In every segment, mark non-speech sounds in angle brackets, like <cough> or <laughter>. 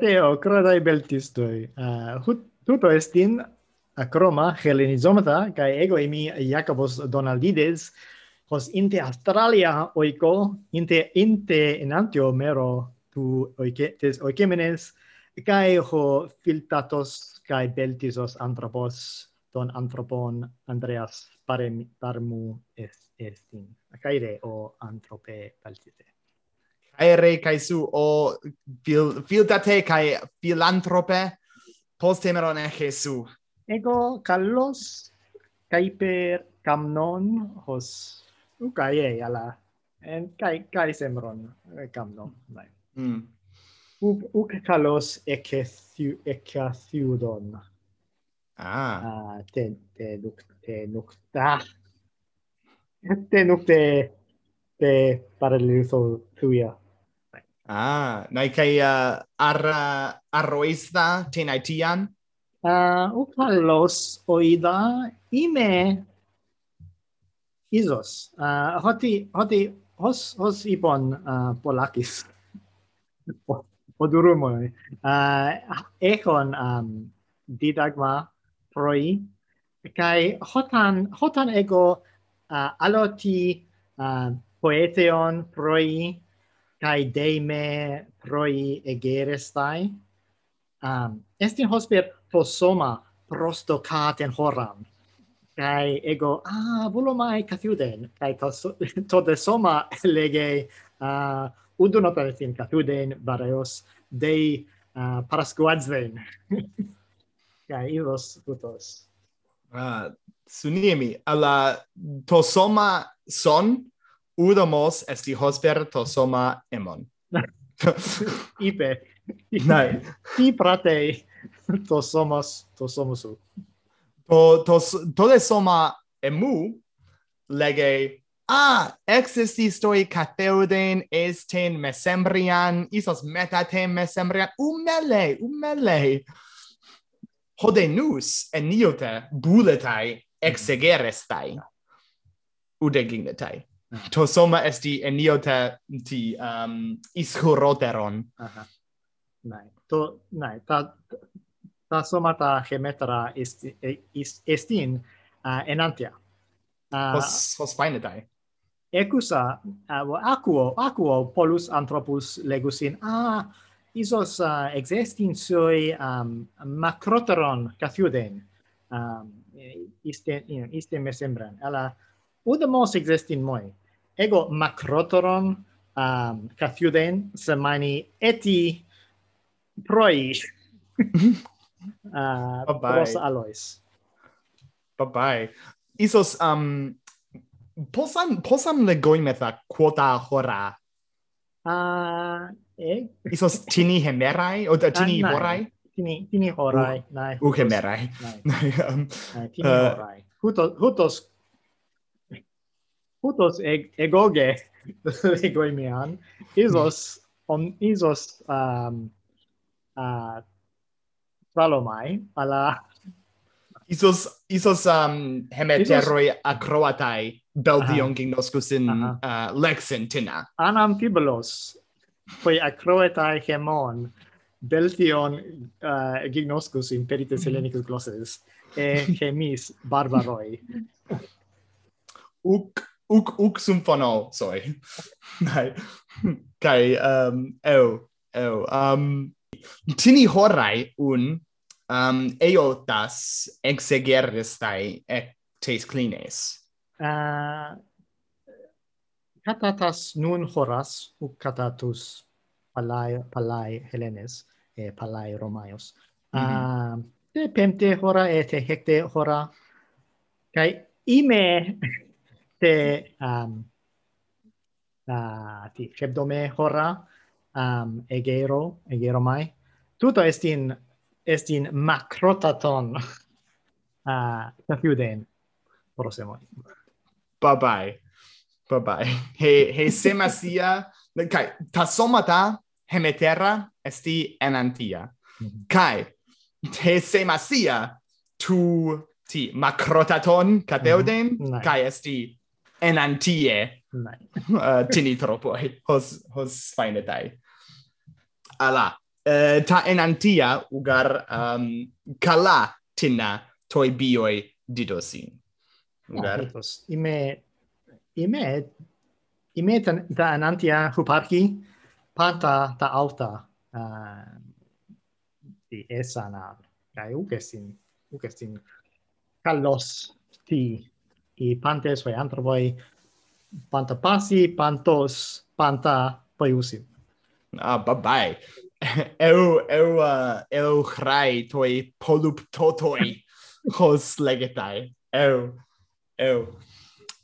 Teo, crodai beltistoi. Uh, tuto estin acroma helenizomata, cae ego emi Jacobos Donaldides, hos inte Australia oico, inte inte enantio mero tu oicetes oikemenes, cae ho filtatos cae beltisos anthropos, don anthropon Andreas parem, parmu est, estin. Caire o anthrope beltite caere caesu o fil, filtate cae filantrope post emeron Jesu. Ego callos caiper camnon hos ucae ala. En kai kai semron camnon nai mm. Uk u kalos ekathiu ekathiudon ah. Ah te te nuk te nukta ah. te nuk te paralelitho tuia Ah, nai kai uh, ar arroista tenai tian? Uh, upalos oida ime isos. Uh, hoti, hoti, hos, hos ipon uh, polakis. <laughs> Podurumoi. Uh, ekon um, didagma proi. Kai hotan, hotan ego uh, aloti uh, poeteon proi kai deime proi egerestai. Um estin hosper prosto caten horam. Kai ego ah volomai kathiuden kai to <laughs> de soma lege uh, ah, udun operetin kathiuden bareos dei ah, uh, parasquadzven kai <laughs> iros tutos. Ah uh, suniemi alla tosoma son udomos esti hosperto soma emon. <laughs> Ipe. Nai. Ti pratei to somos to somosu. To to to de soma emu lege Ah, exististoi cateuden esten mesembrian, isos metatem mesembrian, umele, umele. hodenus eniote buletai exegerestai, udegignetai to soma esti eniota ti um ischoroteron aha. Nai. To nai ta ta soma ta gemetra est est estin uh, enantia. Uh, hos hos fine dai ecusa uh, aquo aquo polus anthropus legusin ah isos uh, existin soi um, macroteron cathiuden um, iste you know, iste me sembran alla udemos existin moi ego makrotoron um, kathyuden semani eti proish. <laughs> <laughs> uh, bye bye. Pros alois. Bye bye. Isos um posam posam legoimetha quota hora. Ah, uh, eh? Isos tini hemerai o <laughs> uh, tini uh, horai? Tini tini horai, nai. U hemerai. Nai. um, tini uh, horai. Hutos hutos putos eg egoge <laughs> egoi mean isos on isos um uh tralomai ala isos isos um hemeteroi isos... acroatai beldion uh gnoscus in uh, -huh. uh lexentina anam fibulos foi acroatai hemon beltion uh, gignoscus in perites mhm. hellenicus glosses e <laughs> chemis barbaroi. Uk uk uk symphonol soi nei. Kai um eu eu um tini horai un um eotas exegeristai ectes clines. Uh, catatas nun horas u catatus palai palai helenes e palai romaios. Mm -hmm. uh, pemte hora et hecte hora. Kai ime <laughs> te um, uh, ti cebdome horra um, egero egero mai. Tutto est in est in macrotaton <laughs> uh, confiuden prossimo bye bye bye bye he he semasia kai ta somata hemeterra esti enantia. Mm -hmm. kai te semasia tu ti macrotaton cateuden mhm. mm -hmm. kai esti enantie uh, <laughs> eh, tinitropoi hos hos fainetai ala uh, ta enantia ugar um, kala tina toi bioi didosin ah, ugar. no, ime ime ime ta, ta enantia huparki panta ta alta uh, di esana kai ukesin ukesin kalos ti i pantes vai antrovoi panta passi pantos panta paiusi ah bye bye <laughs> eu eu uh, eu hrai toi poluptotoi <laughs> hos legetai. Eu eu.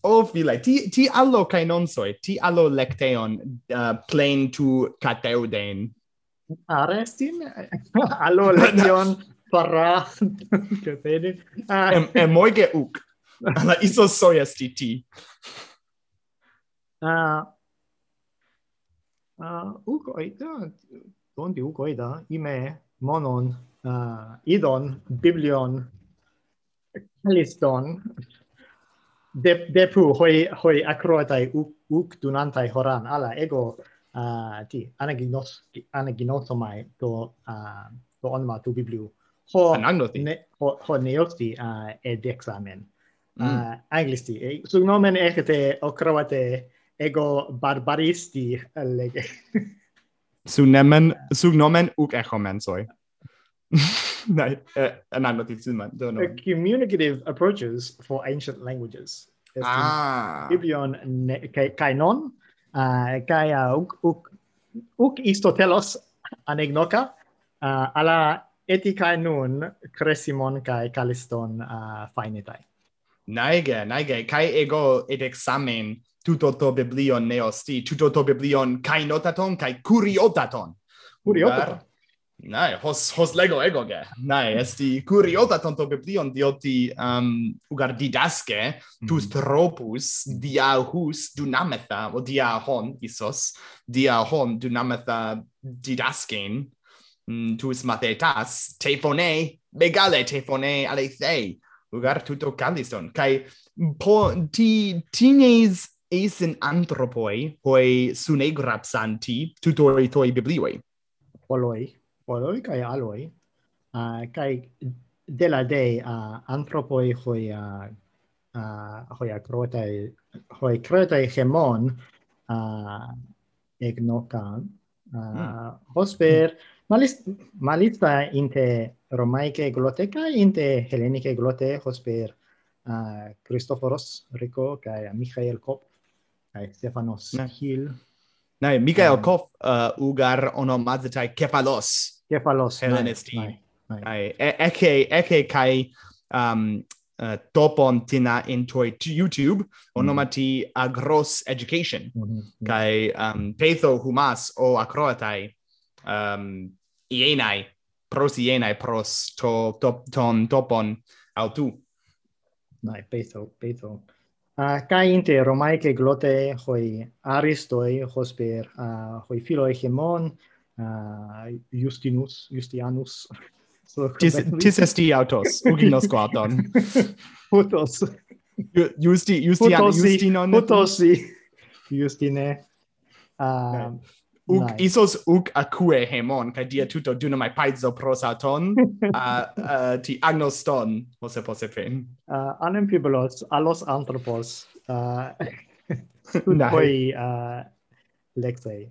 O filai ti ti allo kai non soi? Ti allo lecteon eh, uh, plain to cateuden? Ah, Arestin <laughs> allo lecteon para cateuden ah, e em moige uk alla isosoias <laughs> ah Uh, uh, ugoida, donde ugoida, ime monon, uh, idon, biblion, caliston, de, depu hoi, hoi akroatai uk, uk dunantai horan, ala ego uh, ti, anaginos, anaginosomai to, uh, to onma tu bibliu, ho, ne, ho, ho neosti uh, ed examen mm. Ah, anglisti. Eh, su nomen ecte ocrovate ego barbaristi lege. <laughs> su nemen, ah. su nomen echo mensoi. nei uh, no, not it's in don't know. Communicative approaches for ancient languages. Ah. Biblion kai, non, ah, uh, kai uh, uk uk istotelos anegnoka uh, ala etikai nun cresimon kai kaliston uh, fainetai. Naige, naige, kai ego et examen tuto to biblion neosti, tuto to biblion kai notaton, kai curiotaton. Curiotaton. Nae, hos, hos lego ego ge. Nae, esti curiotaton to biblion dioti um, ugar didasce, mhm. tus tropus diahus dunametha, o diahon, isos, dia hon dunametha didascen, mm, tus mathetas, tefone, megale tefone aleithei lugar tuto caldison kai po ti tines es in anthropoi hoi sune grapsanti tutori toi biblioi. Poloi poloi kai aloi. Ah, uh, kai de la dei ah, uh, anthropoi hoi uh, uh, hoi acrotai hoi cretai hemon uh, egnokan uh, mm. hosper malis malista inte Romaicae glote kai inte Hellenicae glote hosper uh, Christoforos Rico kai Mikhail Kop kai Stefanos Hill. Nai Mikhail um, Kop uh, ugar onomazetai Kefalos. Kefalos Hellenisti Nai, E eke eke kai um uh, topon tina in toi YouTube onomati mm. agros education. Mm -hmm. kai um petho humas o akroatai um ienai prosienae pros to, to, ton topon autu. Nai, peto, peto. Uh, kai inte Romae glote hoi aristoi hosper uh, hoi filo hegemon uh, Justinus Justianus so <laughs> tis, tis esti autos uginos quarton autos <laughs> Justi Justian Justinon Justi Justine uh uk nice. isos uk acue hemon kai dia <laughs> tuto dunamai paizo prosaton uh, <laughs> uh, ti agnoston posse posse pen uh, anempibolos alos anthropos uh, <laughs> poi uh, lexei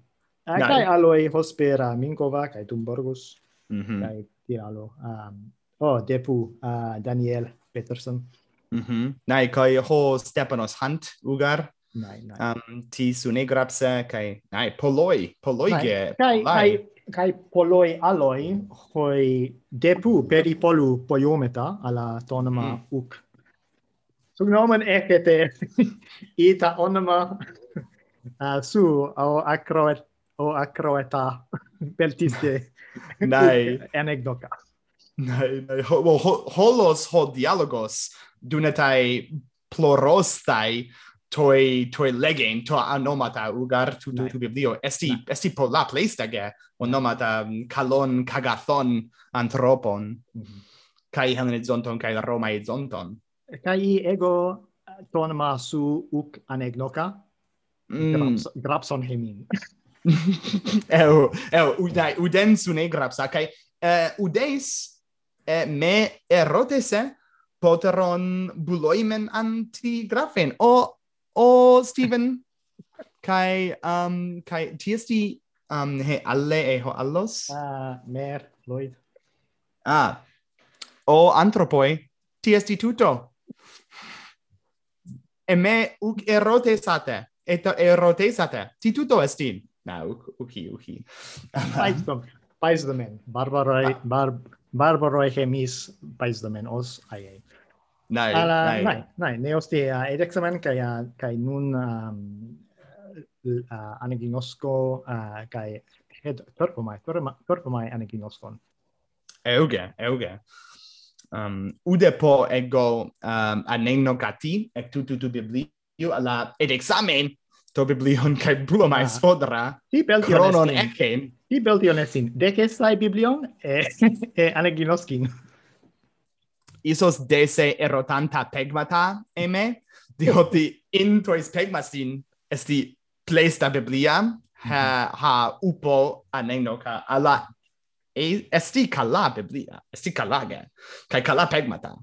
uh, kai aloi hospera minkova kai tumborgus mm -hmm. kai tialo um, oh depu uh, daniel peterson Mhm. Mm Nai kai ho Stepanos Hunt ugar Nai, nai. Um, ti su negrapsa, kai, nai, poloi, poloige, kai, kai, kai poloi aloi, hoi depu peripolu poiometa alla tonoma mm. uc. Sugnomen ekete <laughs> ita onoma <laughs> uh, su o acroet o acroeta <laughs> peltiste nai anekdoka nai nai ho, ho, holos ho dialogos dunetai plorostai toi toi legen to anomata ugar tu tu, tu biblio esti Nai. esti po la plestege onomata kalon mm, kagathon anthropon mm -hmm. kai zonton kai roma zonton kai ego ton masu uk anegnoka mm. grapson hemin <laughs> eu eu udai uden sune grapsa. Kai eh, udes eh, me erotese eh, poteron buloimen antigrafen. O o Steven. Kai um kai tiesti um he alle e ho allos. Ah mer Lloyd. Ah. O antropoi. Tiesti tutto e me uk erotesate. Et erotesate. Ti tutto estin na uc uki uki. <laughs> Pais dom pais domen barbaroi ah. bar barbaroi hemis pais domen os ai. Nei, alla, nei. Nei, ne osti a uh, edexamen kai uh, kai nun um, uh, aneginosko uh, kai head performai performai aneginoskon. Euge, euge. Um, ude po ego um, anegno gati tutu tu biblio alla edexamen to biblion kai bulo mai ah. sfodra. Ti belti Cronon ecem. Ti belti onestin. Deces sai biblion e, <laughs> e aneginoskin isos dese erotanta pegmata eme, dioti mm-hmm. intois pegmasin esti plesta biblia, ha, mm-hmm. ha upo anenoca ala e, esti kala biblia, esti calaga, kai cala pegmata.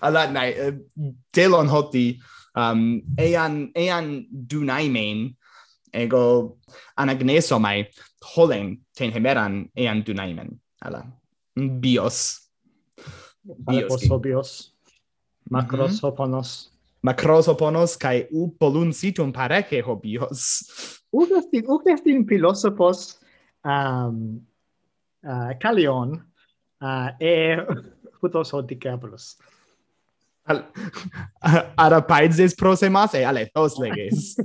ala, nai, eh, delon hoti, um, ean, ean dunaimen, ego anagnesomai holen ten hemeran ean dunaimen. Ala bios. Bios. Bios. Macros mhm. hoponos. Macros hoponos kai u polun situm pareke hobios. U ugestin philosophos um uh, Calion uh, e <laughs> hutos hodicablus. Al <laughs> ara paizes prosemas e ale tos leges.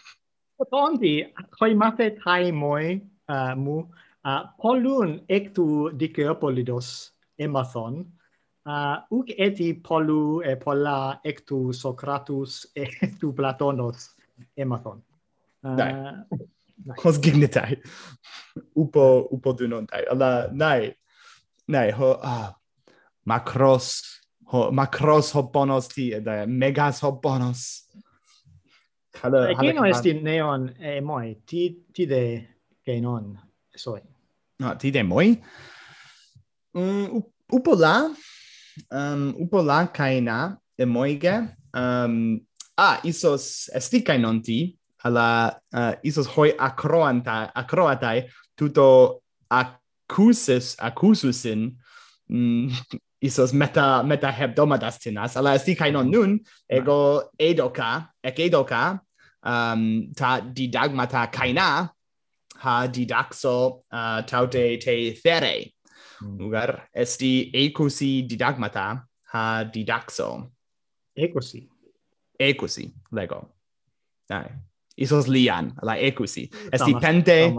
<laughs> Tondi, hoi mate tai moi uh, mu Uh, polun ectu dikeopolidos emathon, uh, uk eti polu e polla ectu Socratus <laughs> ectu Platonos emathon. Uh, dai. Hos gignitai Upo, upo dunontai. Alla, nai, nai, ho, ah, macros, ho, macros ho bonos ti, ed megas ho bonos. Halo, halo. Esti neon, e moi, ti, ti de, che non no, ti demoi. Mm, um, upola, um, upola kaina demoige, um, ah, isos esticae non ti, alla uh, isos hoi acroanta acroatai, tuto accusus accususin mm, <laughs> isos meta meta hebdomadas tinas ala esti kai non nun ego edoka ek edoka um, ta didagmata kaina ha didaxo uh, taute te fere. Mm. lugar esti ecosi didagmata ha didaxo. Ecosi ecosi lego. Dai isos lian la ecosi esti pente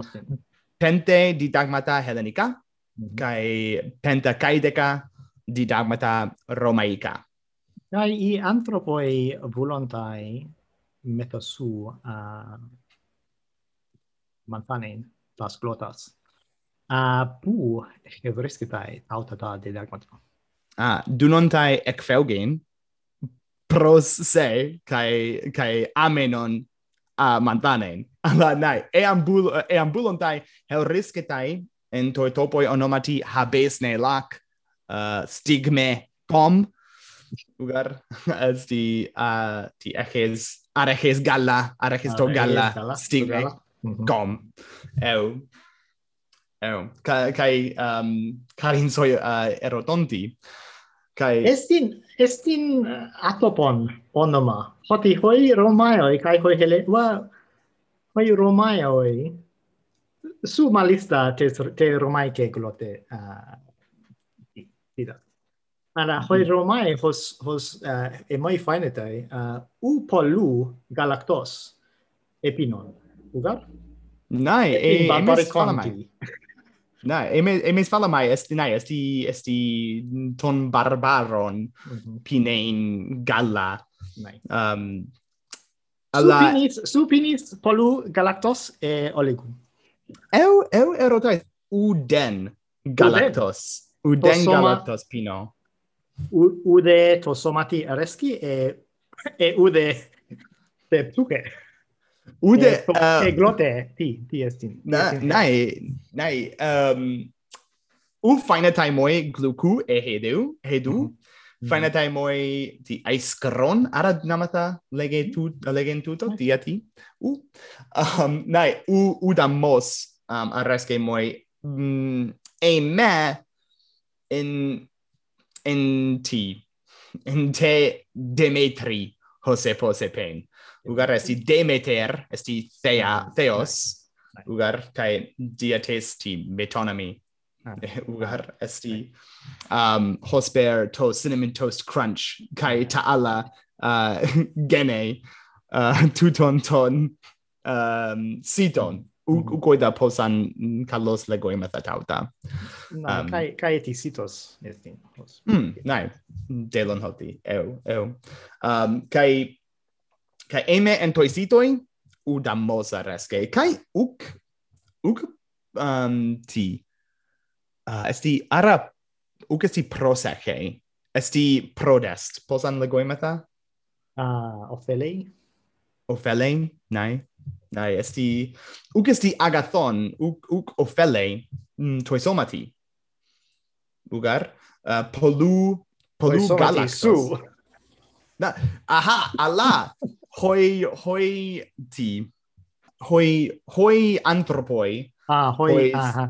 pente didagmata hellenica mm -hmm. kai penta caideca didagmata romaica. Dai i anthropoi volontai metasu a uh, mantanein tas glotas. Uh, pu, hevriskitai auta ta didagmatiko. Ah, dunontai ekfelgen pros se, kai, kai amenon a uh, mantanein. <laughs> Alla, nai, e, ambul, e ambulontai heurisketai en toi topoi onomati habesne lac uh, stigme com, ugar <laughs> as di uh, di eches areches galla areches to galla stigme -hmm. gom. Eu eu kai kai um karin so uh, erodonti kai estin estin uh, atopon onoma. Hoti hoi romaio kai hoi hele wa hoi romaio su malista te te romai ke glote uh, tira ana hoi mm-hmm. romai hos hos uh, e mai fainetai uh, u polu galactos epinon lugar? Nai, e é, mais fala mais. Não, e mes fala mai, esti, nai, esti, esti ton barbaron uhum. pinein Nai. Um, alla... Supinis, supinis polu galactos e olegum. Eu, eu erotai uden galactos. Uden, uden Tosoma... galactos pino. U, ude tosomati areski e, e ude teptuke. Ude uh, eh, e glote ti ti estin. Na nai nai um u fine taimoi gluku e hedu hedu mm -hmm. fine mhm. taimoi ti aiskron ara namata lege tu legen tuto mhm. ti ati u um nai u u damos um ehm, arreske moi mm, e me in in ti in te demetri Jose pen ugar esti Demeter, esti Thea, ah, Theos, ugar kai diatesti metonami. Ah, <laughs> ugar esti um hosper to cinnamon toast crunch kai taala uh <laughs> gene uh tuton ton um siton ugo mm-hmm. da posan Carlos legoi metatauta. Na, um, kai kai ti sitos estin. Mm, nai, delon hoti. Eu, eu. Um, kai kai eme entoisitoi udam mosaresque kai uk uk um ti uh, esti ara uk esti proseche esti prodest. Posan legoimata ah uh, ofeli ofeli nai nai esti uk esti agathon uk uk ofeli mm, toisomati. Ugar uh, polu polu galaxos su. Na, aha, ala, <laughs> hoi hoi ti hoi hoi antropoi ah hoi hois, aha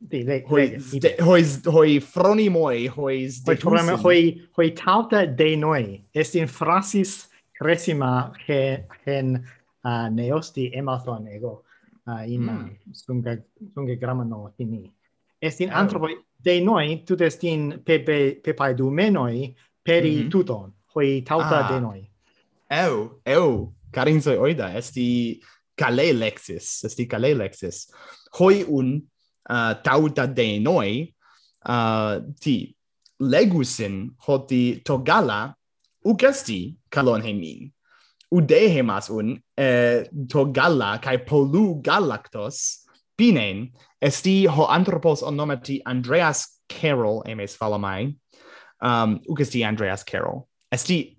di le hoi hoi hoi fronimoi hoi de hoi hoi hoi tauta de noi est in frasis cresima che hen hmm. uh, neosti emathon ego uh, in mm. sunga sunga gramano tini est in oh. antropoi de noi tu est in pepe pepai du menoi peri mm -hmm. tuton hoi tauta ah. de noi eu, eu, carinzoi oida, esti cale lexis, esti cale lexis. Hoi un uh, tauta de noi, uh, ti legusin hoti togala ugesti calon hemin. Ude hemas un eh, togala kai polu galactos pinen esti ho anthropos onomati Andreas Carroll emes falamai. Um, ugesti Andreas Carroll. Esti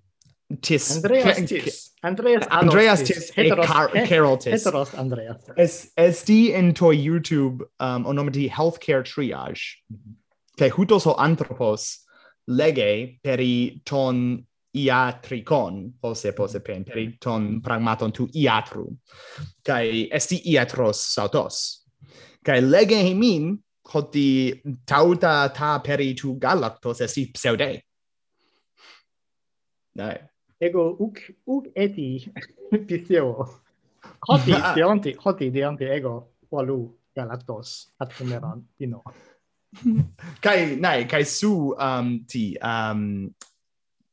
Tis. Andreas <laughs> Tis. Andreas, Andreas Tis. Tis. Heteros, Car Carol Tis. Heteros Andreas. Es, es in to YouTube um, o di Healthcare Triage, mhm. cae mm -hmm. hutos ho anthropos lege peri ton iatricon, pose pose mhm. pen, peri ton pragmaton tu iatru, kai esti iatros sautos. kai lege hemin, hoti tauta ta peri tu galactos esti pseudei. Dai ego uk uk eti <laughs> pisteo hoti <laughs> ah. deonti hoti deonti ego walu galactos atmeran ino. <laughs> Kai nai kai su um ti um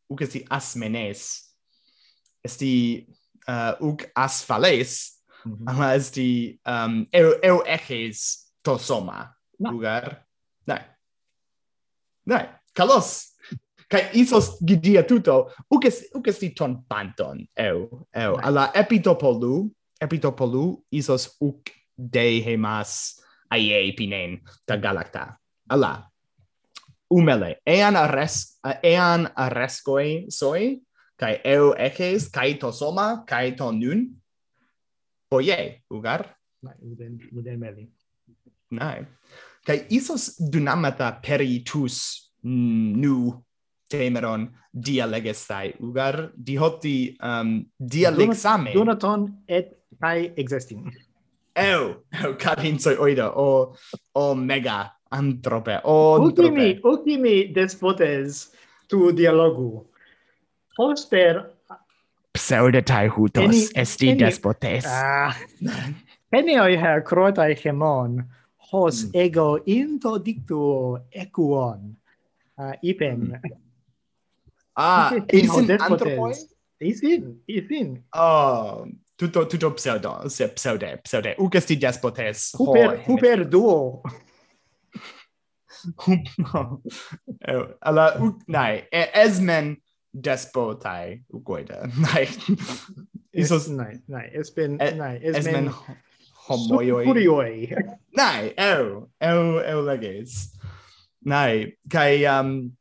uk esti asmenes. Esti uh, uk asfales mm -hmm. ama esti um eu eu eches tosoma. No. lugar? Nai. Nai. Kalos kai isos gidia tuto ukes ukes ti ton panton eu eu. Right. ala epitopolu epitopolu isos uk de hemas aie pinen ta galacta ala umele ean ares ean arrescoi soi kai eu ekes kai to soma kai to nun. Poie ugar. Uden uden meli nai. Kai isos dunamata peritus mm, nu temeron dialegestai ugar dihoti um, dialexame. Donaton et kai existim. Eu, eu carinsoi oida, o, o mega antrope, o Ultimi, antrope. ultimi despotes tu dialogu. Poster... Pseudetai hutos, eni, esti despotes. Ah, penioi her crotai hemon, hos mm. ego into dictuo equon. Uh, ipen Mm. Ah, eles in antropoi? Eles in, eles in. Ah, tutto, tutto pseudo, se pseude, pseude. U castigas potes. Huper, huper duo. <laughs> Alla, u, nai, esmen despotai ugoida. <laughs> Nai. Isos... Nai, nai, esmen, nai, esmen... Homoioi. Furioi. Nai, eu, eu, eu leges. Nai, kai, um,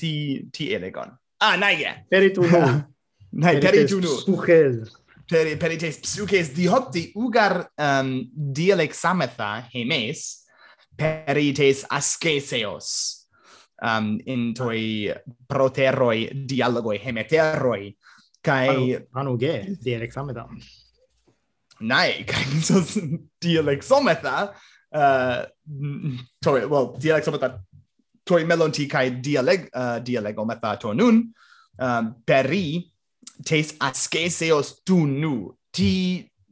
ti ti elegon ah naie peritunu nai peritunu suhel peri tes psuches dihopti ugar um, dialexametha hemes perites asceseos um, in toi proteroi dialogoi hemeteroi kai anu ge dialexametha Nai, <laughs> kai so dialexometha uh, sorry, well dialexometha toi melonti kai dialeg uh, eh, dialego methato nun ehm, um, peri tes asceseos tu nu ti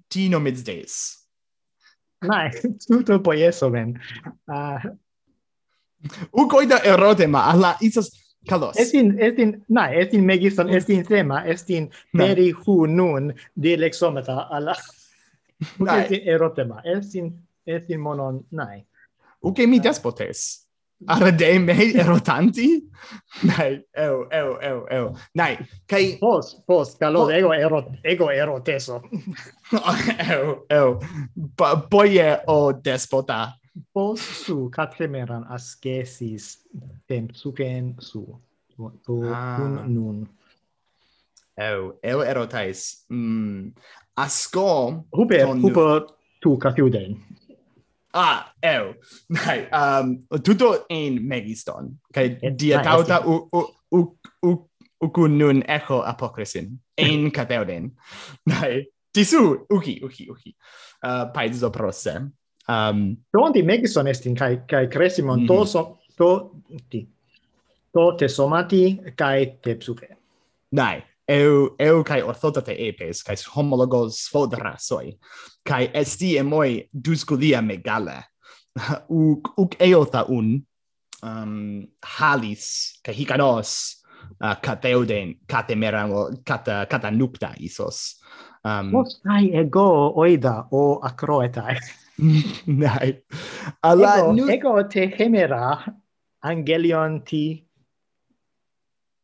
ti nomids des nice <laughs> tutto poieso men ah. uh... ucoida erotema alla isas Kalos. Estin, estin, na, estin megiston, estin tema, estin peri hu nun dilexometa alla... Nai. Estin erotema, estin, estin monon, nai. Uke mi despotes. Ah. Ardemei <laughs> erotanti? Nei, eu, eu, eu, eu. Nei, kai... Pos, pos, calo, ego, ero ego eroteso. <laughs> eu, eu. P poie o despota. Pos su katremeran askesis tempsuken su. Tu, ah. nun. Eu, eu erotais. Mm. Asco... Huper, huper tu catiuden. Ah, eu. <laughs> Dai, um, tutto in megiston. Kai dia tauta u, u, u, u, u nun echo apocrysin. In <laughs> cateoden. Dai, tisu, uki, uki, uki. Uh, paizo prosse. Um, Tonti megiston estin, kai, kai cresimon mm. toso, to, ti, to te somati, kai te psuche. Dai, eu eu kai orthotate epes kai homologos fodrasoi kai esti emoi dusculia megale. <laughs> Uk uk eota un um halis kai hikanos uh, kateuden katemeramo kata katanukta isos. Um kai ego oida o acroetai nai <laughs> <laughs> alla ego, nu... ego te hemera angelion ti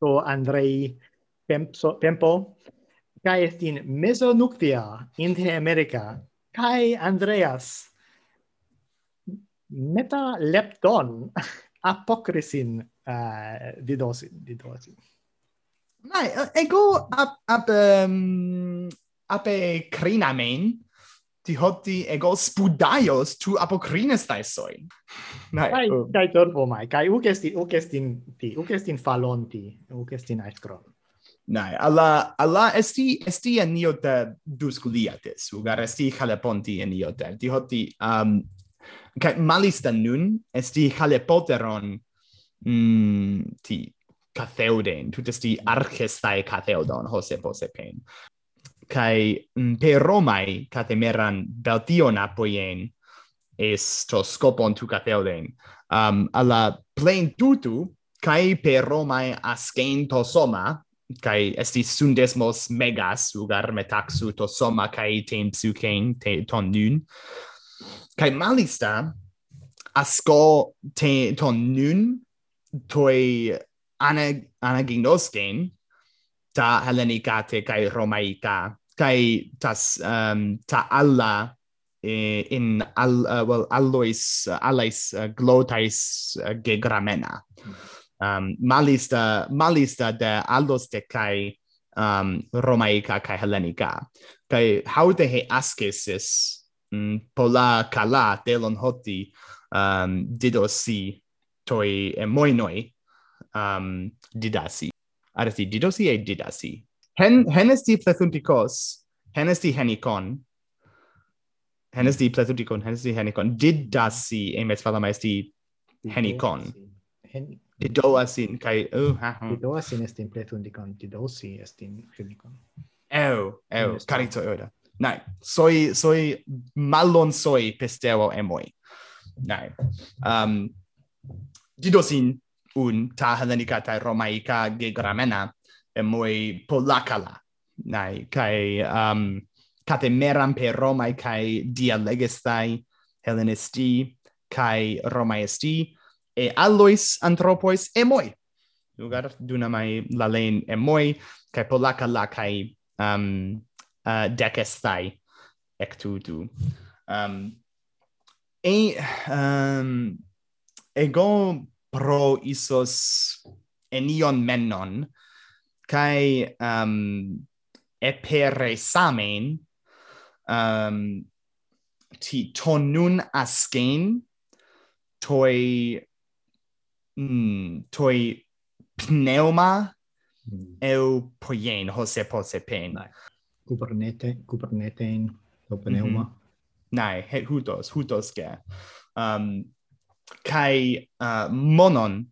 to andrei tempo, tempo kai est in Mesonuctia, in America, kai Andreas meta lepton <laughs> apokrisin uh, eh, didosin didosin Mai eh, ego ab ab um, ape crinamen ti hoti ego spudaios tu apocrines taisoi. Nai, kai, um. kai torpo mai, kai ukestin ukestin ti, ukestin falonti, ukestin aestron. Nai, alla, alla esti, esti en iota dus gliatis, ugar esti chaleponti en iota. Dihoti, um, kai malista nun, esti chalepoteron mm, ti catheuden, tut esti archestai catheodon, hose pose pen. Kai mm, per Romai cathemeran beltion apoien es to scopon tu catheoden. Um, alla plain tutu, kai per Romai ascentos soma, kai esti sundesmos megas ugar metaxu to soma kai tem psuken te ton nun kai malista asko te ton nun toi ana anaginosten ta helenikate kai romaika kai tas um, ta alla eh, in al uh, well allois uh, allais uh, glotais uh, gegramena mm um, malista, malista de aldoste kai um, romaica kai hellenica. Kai haute he ascesis mm, pola cala delon hoti um, didosi toi emoinoi um, didasi. Arati didosi e didasi. Hen, henesti plethuntikos, henesti henikon, henesti plethuntikon, henesti henikon, didasi emes falamaesti henikon. Henikon. Hen, ti doasin kai oh ha ti doasin est in pletundicon ti dosi est in clinicon eu eu carito euda nai soi soi malon soi pestero emoi nai um didosin un ta hellenica ta romaica gegramena emoi polacala nai kai um catemeram per romai kai dialegestai hellenisti kai romaisti e allois anthropois emoi. Dugar dunamai lalein emoi kai polaka la kai um uh, decestai ectu tu um e um ego pro isos enion menon kai um epere samen um ti tonun asken toi mm, toi pneuma mm. eu poien hose pose pen Nai. Kubernete, Kubernetein, pneuma. Mm -hmm. Nai, he, hutos, hutos ke Um, kai uh, monon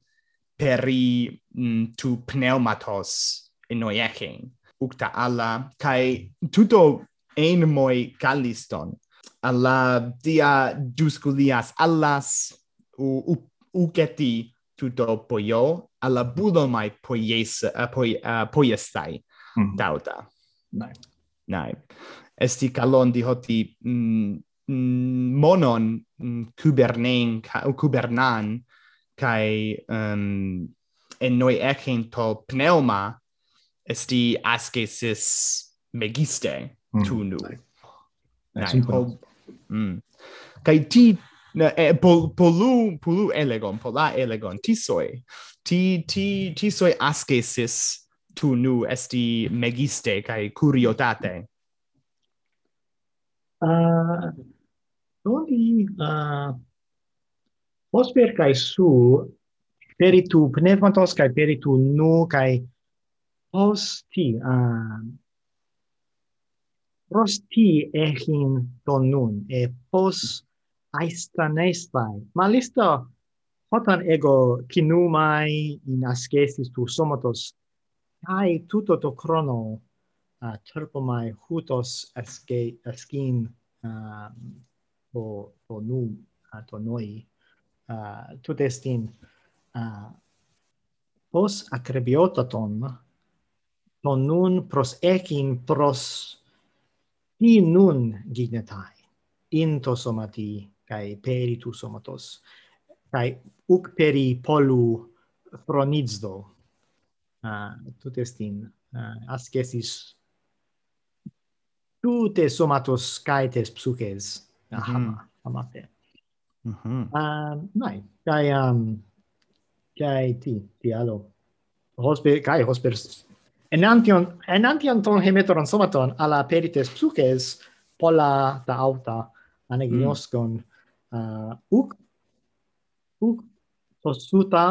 peri mm, tu pneumatos in enoiechen, ukta alla, kai tuto ein moi calliston, alla dia dusculias allas, u, u, uceti tuto poio alla bulomai poies uh, poi uh, poiestai mm -hmm. dauta nai nai esti calon di hoti mm, mm monon mm, kubernen kubernan kai um, ehm, en noi ekento pneuma esti askesis megiste mm. tu nu. Nai, nai, ho, mm. Kai ti na e, eh, pol, polu polu elegon pola elegon. Tisoi ti ti tisoi askesis tu nu esti megiste kai curiotate. Uh, doni ah, uh, osper kai su peritu pneumatos kai peritu nu kai posti uh, ah, prosti ehin ton nun e pos aistanestai. Ma listo hotan ego kinumai in askesis tu somatos ai tuto to chrono uh, terpomai hutos aske askin uh, o o nu to noi uh, tutestin uh, pos acrebiotaton ton nun pros ekin pros in nun gignetai into somati kai peri tu somatos kai uk peri polu pronizdo uh, ah, tutestin uh, ah, askesis tute somatos kaites psukes ah, mm -hmm. hama amate mhm -hmm. um, nai kai um kai ti ti alo hospe kai hosper enantion enantion ton hemetoron somaton ala perites psukes pola ta auta anegnoskon mm uh, uk uk tosuta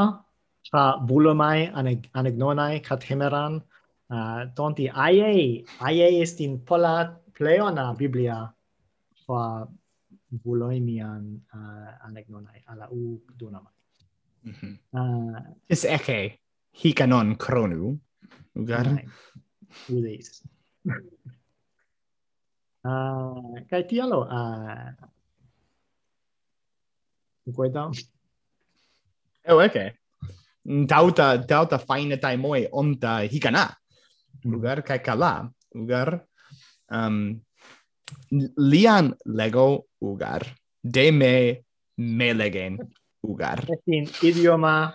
cha bulomai aneg anegnonai kathemeran uh, tonti aie aie est in pola pleona biblia fa buloimian uh, anegnonai ala uk dunamai. Mm -hmm. uh, is eke hikanon kronu ugar udeis. <laughs> Uh, kai tialo uh, Guarda. Oh, okay. Tauta tauta fine tai moi onta hikana. Lugar kai kala. Lugar um lian lego ugar. De me me legen ugar. In idioma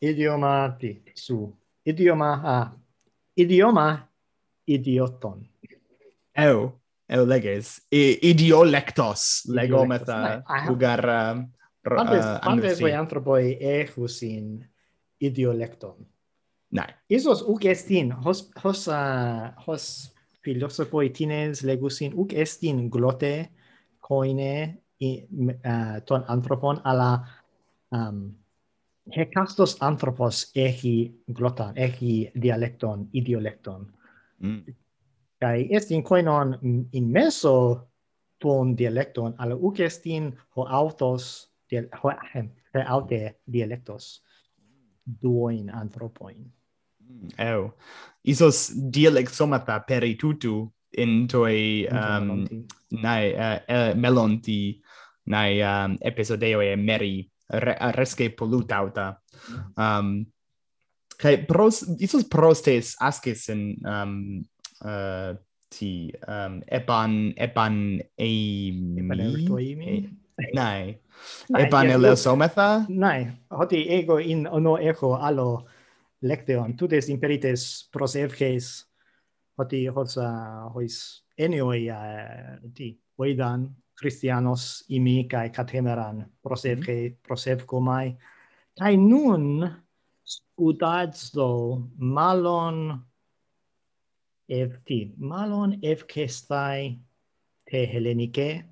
idioma ti su idioma a idioma idioton. Eu, eu leges. I, idiolectos, lego meta ugar. Um, Quantes, uh, eh, quantes voi anthropoi ejus in idiolecton? Nai. Isos uc estin, hos, hos, uh, hos filosofoi tines legusin, uc estin glote coine uh, ton anthropon ala um, hecastos anthropos ehi glotan, ehi dialecton, idiolecton. Mm. Kai estin coinon in meso ton dialecton, ala uc ho autos alte dialectos duoin anthropoin. Mm, Eu. Isos dialexomata peritutu in toi um, nai uh, uh, melonti nai um, e meri re, uh, resque polutauta. Um, kai pros isos prostes askes in um, uh, ti um, eban eban e, epan <laughs> Nai. sometha? Nai. Hoti ego in ono echo allo lecteon. Tutes imperites prosevges hoti hotsa hois enioi uh, eh, ti oidan Christianos imi kai catemeran prosevge mhm. mai. Tai nun udazzo malon evti malon evkestai te helenike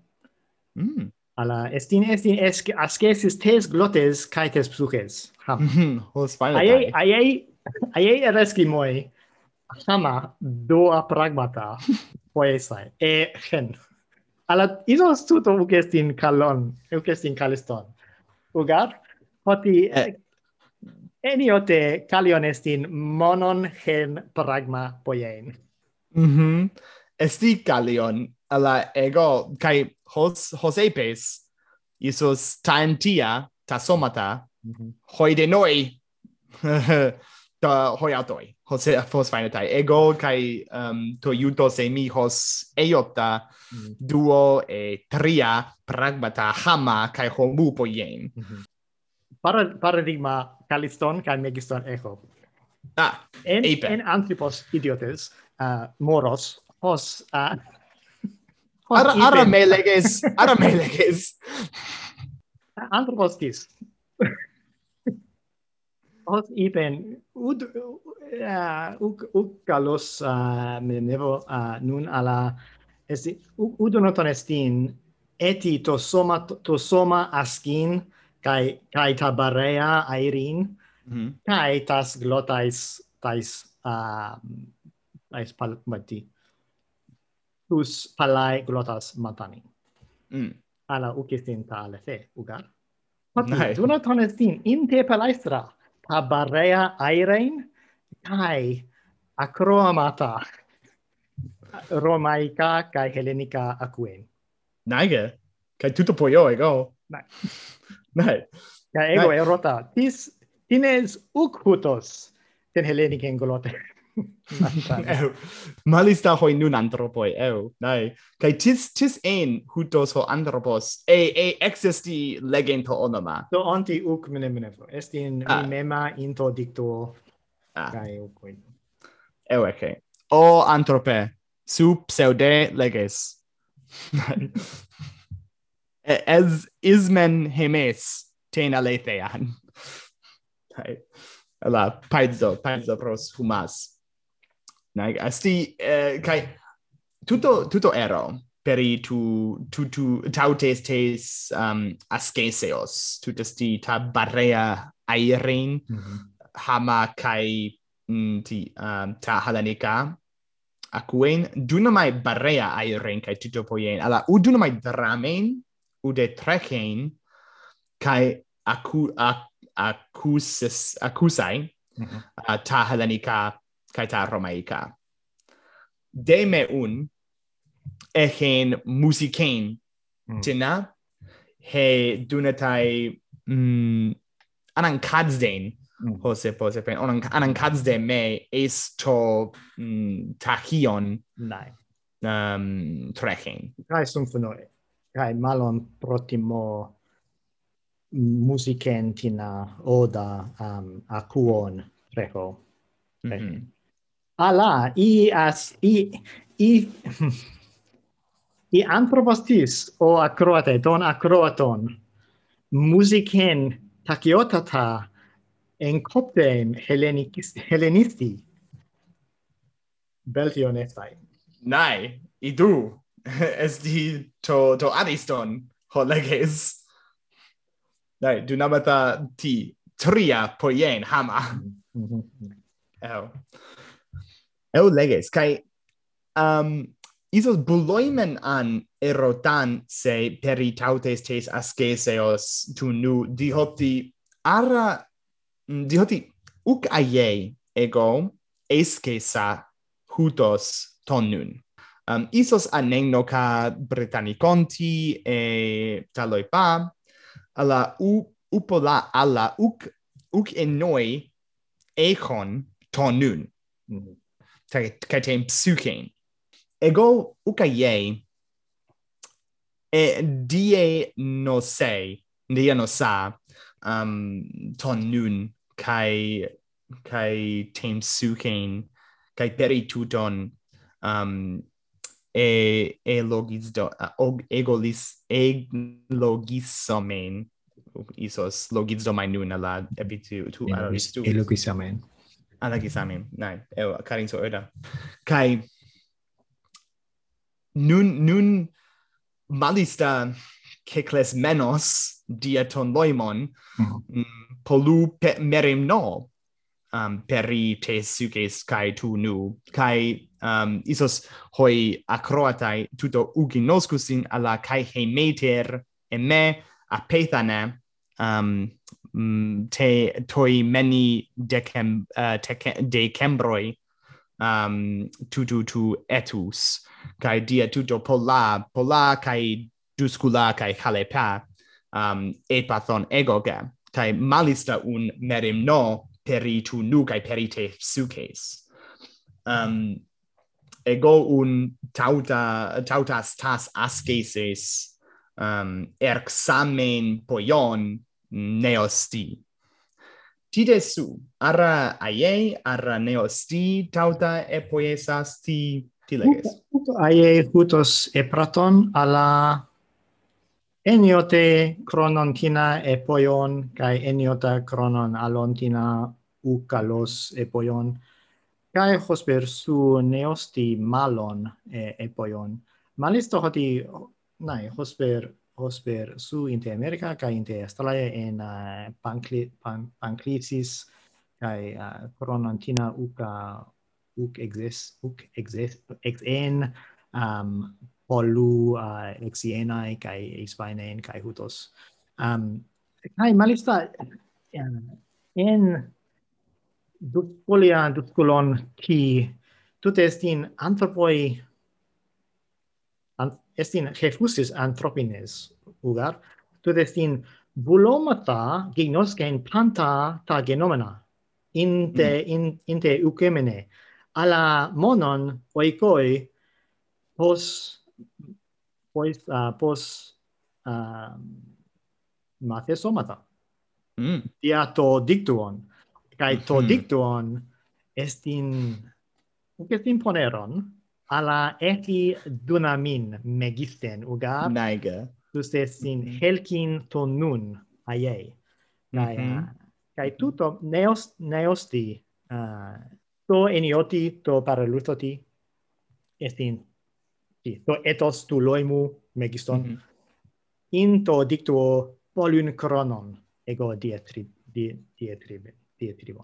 mm alla estin estin esc ascesis tes glotes kai tes psuches. Ham mhm, hos vale ai ai ai ereski moi. Do a pragmata poesai e gen. Alla isos tuto ukestin kalon ukestin kaliston ugar hoti eh. eniote kalion estin monon gen pragma poiein. Mhm. Mm esti kalion alla ego kai hos hosepes isos tantia ta somata mm -hmm. hoidenoi <laughs> ta hoiatoi hose fos tai ego kai um, to yuto se mi hos eiota mm -hmm. duo e tria pragmata hama kai homu poien mm -hmm. Par paradigma kaliston kai megiston echo ah en, ape. en anthropos idiotes uh, moros hos uh, Ar arameleges, arameleges. Anthropostis. Hos iben ud uh, uk uk uh, me nevo uh, nun ala esti udonoton estin eti to soma to soma askin kai kai tabarea airin mm -hmm. kai tas glotais tais uh, tais pal plus palai glotas matani. Mm. Ala ukistin ta alefe, ugar. Pati, tonestin in te palaistra tabarea airein kai acroamata romaica kai helenica aquen. Nige, kai tutto poio ego. Nai. Nai. Kai ego erota. Tis tines uc ten ten helenic engolote eu <laughs> malista hoi nun anthropoi eu nai kai tis tis ein hutos ho anthropos e e existi legento onoma so anti uk mene mene Est in ah. mema into dicto ah. kai uc eu okay o anthrope su pseude leges <laughs> es ismen hemes tena lethean. Hai. ala paizo, paizo pros humas. Nag asti eh, kai tutto tutto ero peri tu tu tu tautes tes um asceseos tutas sti ta barrea airein mm -hmm. hama kai mm, ti um, ta halanica aquen dunamai barrea airein kai tutto poien ala u dunamai dramen u de treken kai acu ac, acusis acusai mm -hmm. uh, ta halanika kai ta romaica de me un echen musicain mm. tina he dunatai mm, anan kadsden mm. hose pose pen onan anan kadsden me esto mm, tachion nai um trechen kai sun kai malon protimo musicentina oda um, acuon treco. Mm -hmm ala i as i i i anthropostis o akroate ton akroaton musiken takiotata en coptem hellenikis hellenisti beltion estai nai idu <laughs> esti to to ariston hologes nai dunamata ti tria poien hama. Mm eu leges kai um isos buloimen an erotan se peritautes tes asceseos tu nu dihoti ara mm, dihoti uk aiei ego escesa hutos tonnun um, isos anegnoca Britanniconti e taloi pa, alla u upola alla uk uk enoi echon tonun. Mm -hmm kaitēm psukēm. Ego ukaye e die no sei, die no sa, um, ton nun, kai, kai tem sukein, kai peri tuton, um, e, e logis do, uh, og, egolis, eg logisomen, isos logis do mai nun ala epitu, tu, tu, tu, tu, tu, alagi samin nai er, e karin so erda kai nun nun malista kekles menos dia ton loimon mhm. mm -hmm. polu pe merim no um peri te suges kai tu nu. Kai um isos hoi akroatai tuto uginoskusin ala kai hemeter e me apethane um mm, te toi meni decem uh, tecem, decembroi um tutu tu etus. Kai dia tuto pola pola kai duscula kai halepa um epathon egoga. Kai malista un merim no peri tu nu kai peri te suces. Um ego un tauta tautas tas asceses um erxamen poion neosti. Tide su, ara aie, ara neosti, tauta e poiesas ti, ti leges. Aie hutos e epraton ala eniote chronontina e poion cae eniota cronon alontina ucalos poion cae hosper su neosti malon e, epoion. Malisto hoti, nai, hosper Hosper su Inte America ca Inte Australia en uh, Pancli Pan, Panclisis ca uh, eh, Coronantina uca uc eh, exes uc exes ex en um polu uh, exiena ca isvainen ca hutos. Um ca malista uh, en duscolia duscolon qui tut est anthropoi estin Jeffusis anthropines ugar, tut estin bulomata gignoscen planta ta genomena, inte, mm. in, inte ucemene, ala monon oikoi pos, ah, pos, ah, uh, pos uh, mathesomata. Mm. Dia to dictuon, kai to mm -hmm. dictuon estin, ukestin poneron, ala eti dunamin megisten ugar naige tustesin mm -hmm. helkin tonun aye kai mm -hmm. Ah, kai tuto neos neosti uh, to enioti to paralutoti estin ti to etos tu loimu megiston mm -hmm. in to dictuo polun chronon ego dietri di dietri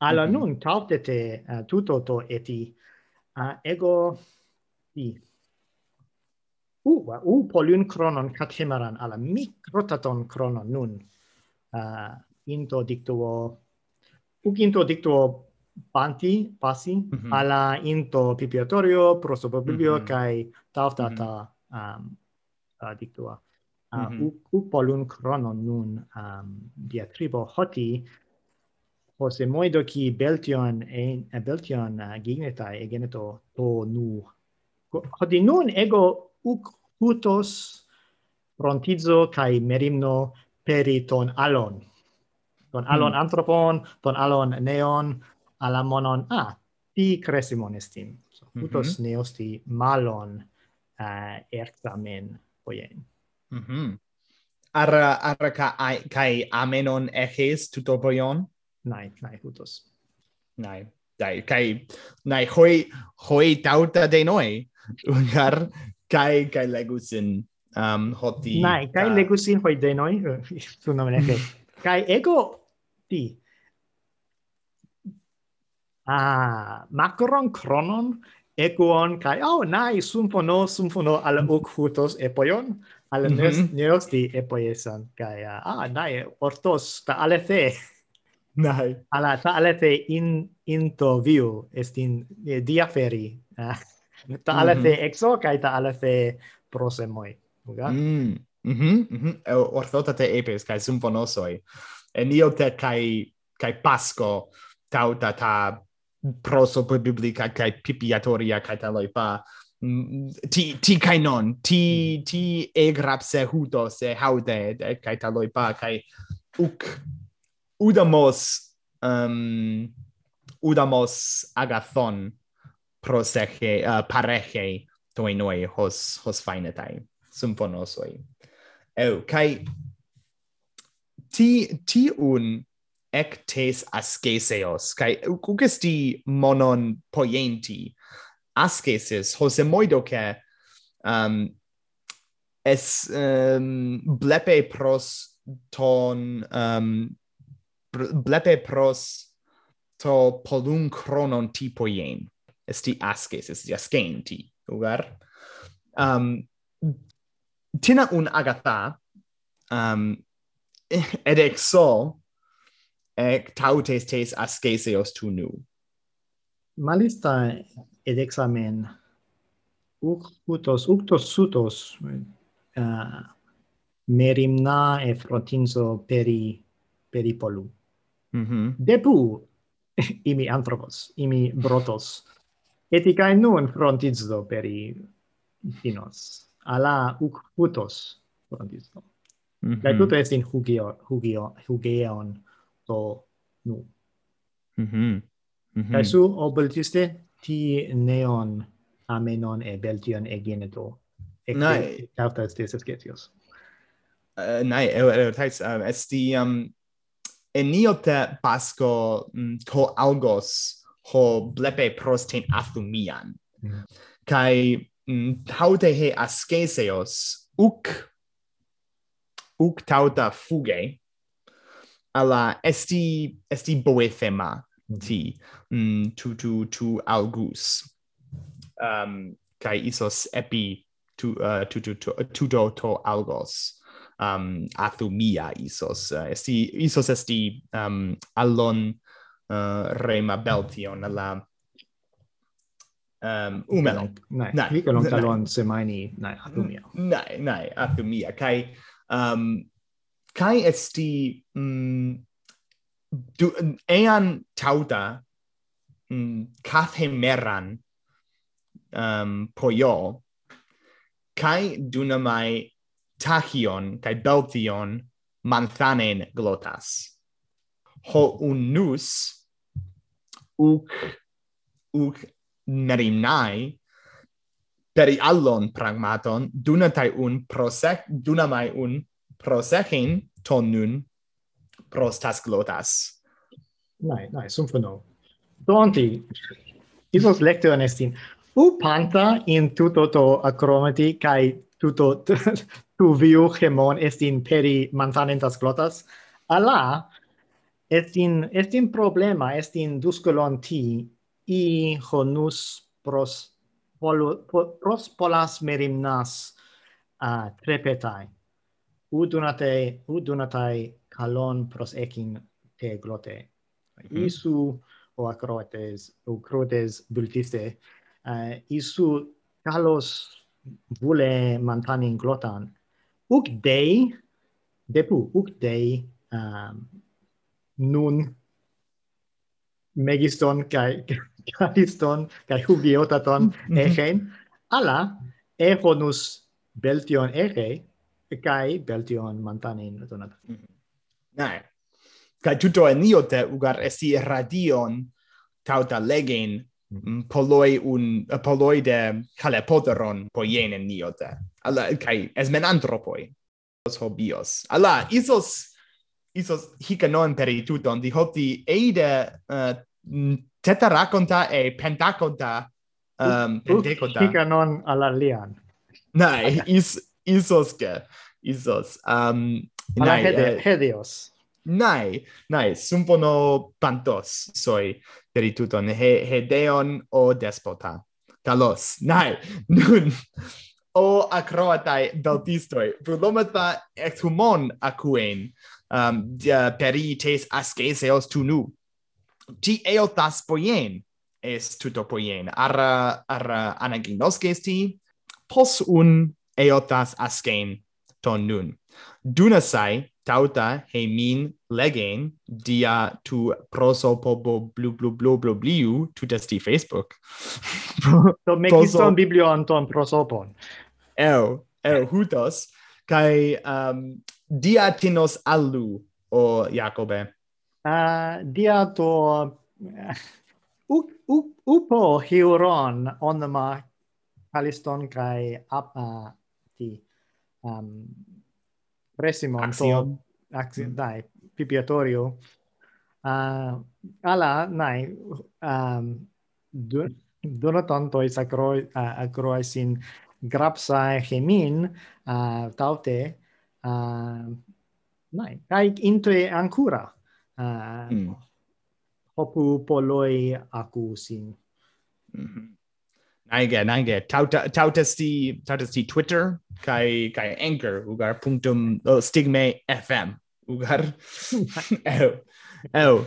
alla mm -hmm. nun tautete uh, tuto to eti uh, ego i u uh, u polun chronon katemaran ala microtaton chronon nun uh, into dictuo u into dictuo panti pasi mm -hmm. ala into pipiatorio prosopobiblio mm -hmm. kai taftata mm -hmm. um uh, dictua uh, mm -hmm. u, u polun chronon nun um diatribo hoti hos emoido ki beltion en beltion uh, gigneta geneto to nu hodi nun ego uc hutos prontizo kai merimno periton alon ton alon mm. anthropon ton alon neon alamonon a ah, ti cresimon estin so, mhm. hutos mm -hmm. neosti malon uh, ertamen poien mhm mm -hmm. ar ar kai kai amenon eches tuto poion nai nai Hutos. nai dai, kai nai hoi hoi tauta de noi. Ungar kai kai legusin um hoti. Nai, kai uh, legusin hoi de noi. <laughs> Tu nomen kai. kai ego ti. Ah, macron cronon equon kai oh nai sumfono sumfono al hoc hutos epoion al mm -hmm. nes neos di epoiesan kai uh, ah nai ortos ta alefe <laughs> Dai. Alla talete in into view est in eh, diaferi. Ah. <laughs> Talete mm -hmm. exo kai talete prosemoi. Uga? Mm. Mhm, mm mhm. Mm Orthotate epes kai symphonosoi. te kai kai pasco tauta ta prosopobiblica kai pipiatoria kai taloi fa mm, ti ti kai non ti mm. ti e grapse huto se haude kai eh, taloi pa kai uk udamos um, udamos agathon proseche uh, pareche toi noi hos hos fainetai symphonosoi eu kai ti ti un ec tes asceseos kai ugesti monon poienti ascesis hosemoido che um es um, blepe pros ton um, blepe pros to polun chronon tipo ien. Esti asces, esti ascenti, ugar. Um, tina un agatha, um, <laughs> ed exo, ec tautes tes asceseos tu nu. Malista ed examen, uctos uctos sutos, uh, merimna e frotinso peri, peri polum. Mm-hmm. Mm. Depu <laughs> imi anthropos, imi brotos, ethicae nun frontizdo peri finos, ala uc putos frontizdo. Mm -hmm. Lae tuto est in hugio, hugio, hugeon to nu. Mm -hmm. Mm -hmm. Su obeltiste ti neon amenon e beltion e geneto. e Nae. Cautas des escetios. Uh, nae, eutais, um, uh, esti um, enio te pasco mm, to algos ho blepe prostein athumian mm. kai mm, taute he askeseos uk uk tauta fuge ala esti esti boethema mm. ti mm, tu tu tu algus. Um kai isos epi tu uh, tu tu tu tuto to algos um, athumia isos. Uh, esti, isos esti um, allon uh, rema beltion alla um umelon nai nai mikolon talon semaini nai athumia mm, nai nai athumia kai um kai esti mm, du ean tauta mm, kathemeran um poio kai dunamai tachion kai beltion manthanen glotas. Ho unus uk uk nerimnai peri allon pragmaton dunatai un prosec dunamai un prosechin tonnun prostas glotas. Nai nai sum fono donti isos lectio nestin. U panta in tuto to acromati kai tuto <laughs> tu viu hemon estin peri mantanentas glotas. Ala estin estin problema estin duscolon ti i honus pros polu, pros polas merimnas a uh, trepetai udunate udunatai calon pros ekin te glote. Mm -hmm. isu o acrotes o crotes bultiste uh, isu calos vule mantanin glotan. Uk dei depu uk dei um, nun megiston kai kaliston <laughs> kai hubiotaton <laughs> echein ala egonus beltion ege kai beltion mantanin donat mm -hmm. nae. Kai tuto enio te ugar esi radion tauta legen Mm, poloi un eh, poloi de kalepoteron poienen niote alla kai esmenantropoi os hobios. Alla isos isos hikanon perituton di hoti eide uh, eh, tetaraconta e pentaconta um, ehm, penteconta hikanon alla lian. Nai <laughs> is isos ke isos um nai, hede, uh, hedios. nai nai sumpono pantos soi virtuton, he, hedeon o despota. Talos, nai <laughs> nun, o acroatai beltistoi, vulomata ex humon acuen, um, peri tes asceseos tu nu. Ti eotas poien, es tuto poien, ara, ara anaginosces ti, pos un eotas ascen ton nun dunasai tauta hemin legen dia tu prosopobo blu blu blu blu bliu tu testi Facebook. <laughs> Do mekis ton biblion ton prosopon. Eu, eu hutos, kai um, dia tinos allu, o Jacobe. Uh, dia to u, u, upo hieron mark kaliston kai apa ti um, Resimo Axio. Axio, mm. dai, pipiatorio. Uh, ala, nai, um, donaton toi sacroi, uh, acroisin grapsa grapsae gemin uh, taute, uh, nai, kai intre ancora Uh, mm. Hopu poloi acusin. Mm -hmm. Aige, aige. Tauta, tautasti, tautasti Twitter kai kai Anchor ugar punctum oh, stigme FM ugar. <laughs> eu. Eu.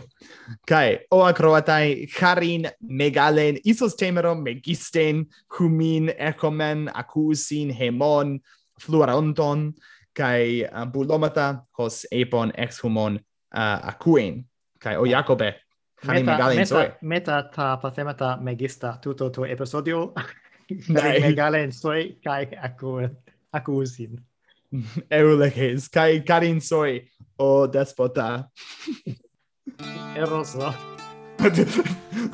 Kai o acroatai charin megalen isostemeron megisten humin ecomen acusin hemon fluoronton kai uh, bulomata hos epon ex humon uh, acuen. Kai o Jacobe hani meta, megale meta, insoe. Meta ta pathemata megista tuto to episodio. <laughs> Dai. megale insoe kai aku akusin. <laughs> Eulekes, kai karin soy o despota. <laughs> Eroso.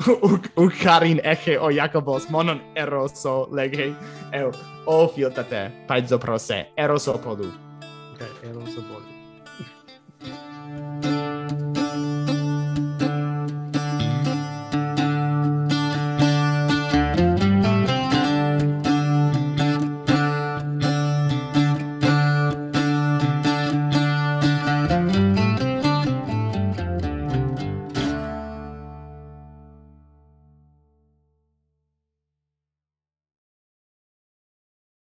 u, u karin eche o Jakobos, monon eroso lege eu o filtate paizo pro se eroso podu. Okay, eroso podu.